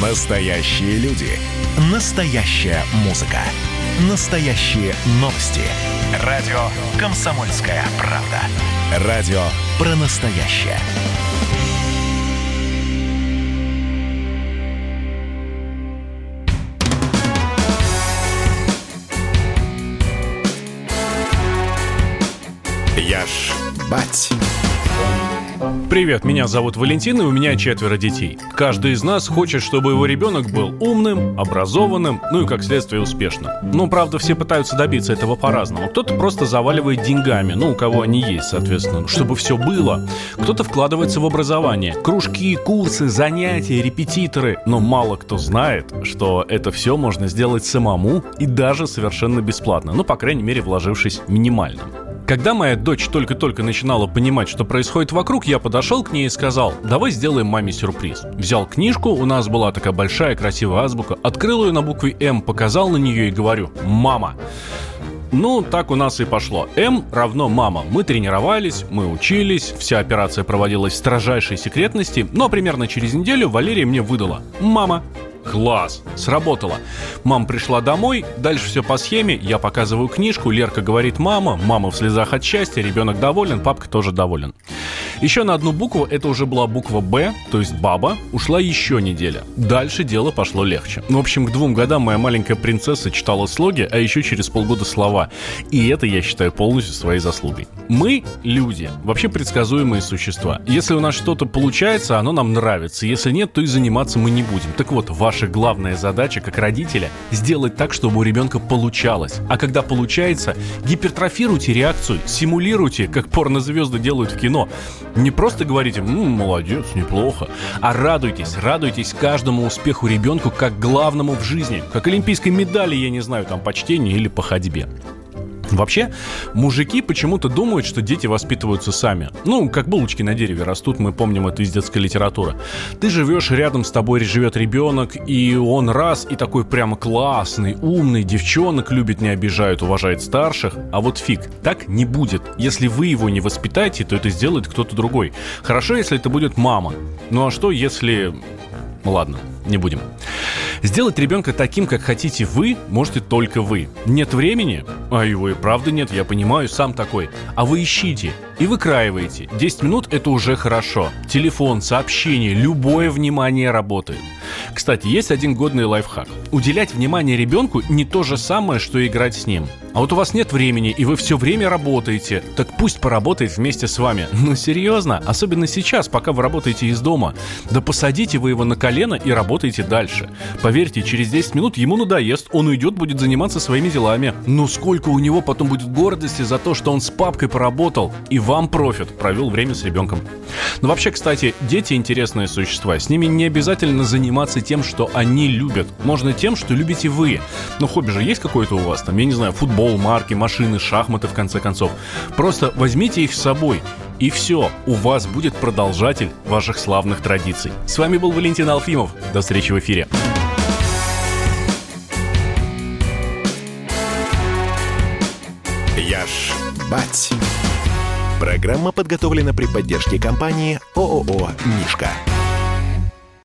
Настоящие люди. Настоящая музыка. Настоящие новости. Радио «Комсомольская правда». Радио про настоящее. Я ж бать. Привет, меня зовут Валентин, и у меня четверо детей. Каждый из нас хочет, чтобы его ребенок был умным, образованным, ну и, как следствие, успешным. Но, правда, все пытаются добиться этого по-разному. Кто-то просто заваливает деньгами, ну, у кого они есть, соответственно, чтобы все было. Кто-то вкладывается в образование. Кружки, курсы, занятия, репетиторы. Но мало кто знает, что это все можно сделать самому и даже совершенно бесплатно. Ну, по крайней мере, вложившись минимально. Когда моя дочь только-только начинала понимать, что происходит вокруг, я подошел к ней и сказал, давай сделаем маме сюрприз. Взял книжку, у нас была такая большая красивая азбука, открыл ее на букве М, показал на нее и говорю, мама. Ну, так у нас и пошло. М равно мама. Мы тренировались, мы учились, вся операция проводилась в строжайшей секретности, но примерно через неделю Валерия мне выдала «Мама». Класс, сработало. Мама пришла домой, дальше все по схеме, я показываю книжку, Лерка говорит «мама», мама в слезах от счастья, ребенок доволен, папка тоже доволен. Еще на одну букву, это уже была буква «Б», то есть «баба», ушла еще неделя. Дальше дело пошло легче. В общем, к двум годам моя маленькая принцесса читала слоги, а еще через полгода слова. И это я считаю полностью своей заслугой. Мы, люди, вообще предсказуемые существа. Если у нас что-то получается, оно нам нравится. Если нет, то и заниматься мы не будем. Так вот, ваша главная задача как родителя – сделать так, чтобы у ребенка получалось. А когда получается, гипертрофируйте реакцию, симулируйте, как порнозвезды делают в кино. Не просто говорите «М, молодец, неплохо», а радуйтесь, радуйтесь каждому успеху ребенку как главному в жизни, как олимпийской медали, я не знаю, там по чтению или по ходьбе. Вообще, мужики почему-то думают, что дети воспитываются сами. Ну, как булочки на дереве растут, мы помним это из детской литературы. Ты живешь, рядом с тобой живет ребенок, и он раз, и такой прямо классный, умный, девчонок любит, не обижает, уважает старших. А вот фиг, так не будет. Если вы его не воспитаете, то это сделает кто-то другой. Хорошо, если это будет мама. Ну а что, если... Ну ладно, не будем. Сделать ребенка таким, как хотите вы, можете только вы. Нет времени? А его и правда нет, я понимаю, сам такой. А вы ищите и выкраиваете. 10 минут это уже хорошо. Телефон, сообщение, любое внимание работает. Кстати, есть один годный лайфхак. Уделять внимание ребенку не то же самое, что играть с ним. А вот у вас нет времени, и вы все время работаете, так пусть поработает вместе с вами. Ну серьезно, особенно сейчас, пока вы работаете из дома. Да посадите вы его на колено и работайте дальше. Поверьте, через 10 минут ему надоест, он уйдет, будет заниматься своими делами. Но сколько у него потом будет гордости за то, что он с папкой поработал, и вам профит, провел время с ребенком. Но вообще, кстати, дети интересные существа. С ними не обязательно заниматься тем, что они любят. Можно тем, что любите вы. Но хобби же есть какое-то у вас там, я не знаю, футбол, марки, машины, шахматы, в конце концов. Просто возьмите их с собой. И все, у вас будет продолжатель ваших славных традиций. С вами был Валентин Алфимов. До встречи в эфире. Ж бать. Программа подготовлена при поддержке компании ООО «Мишка».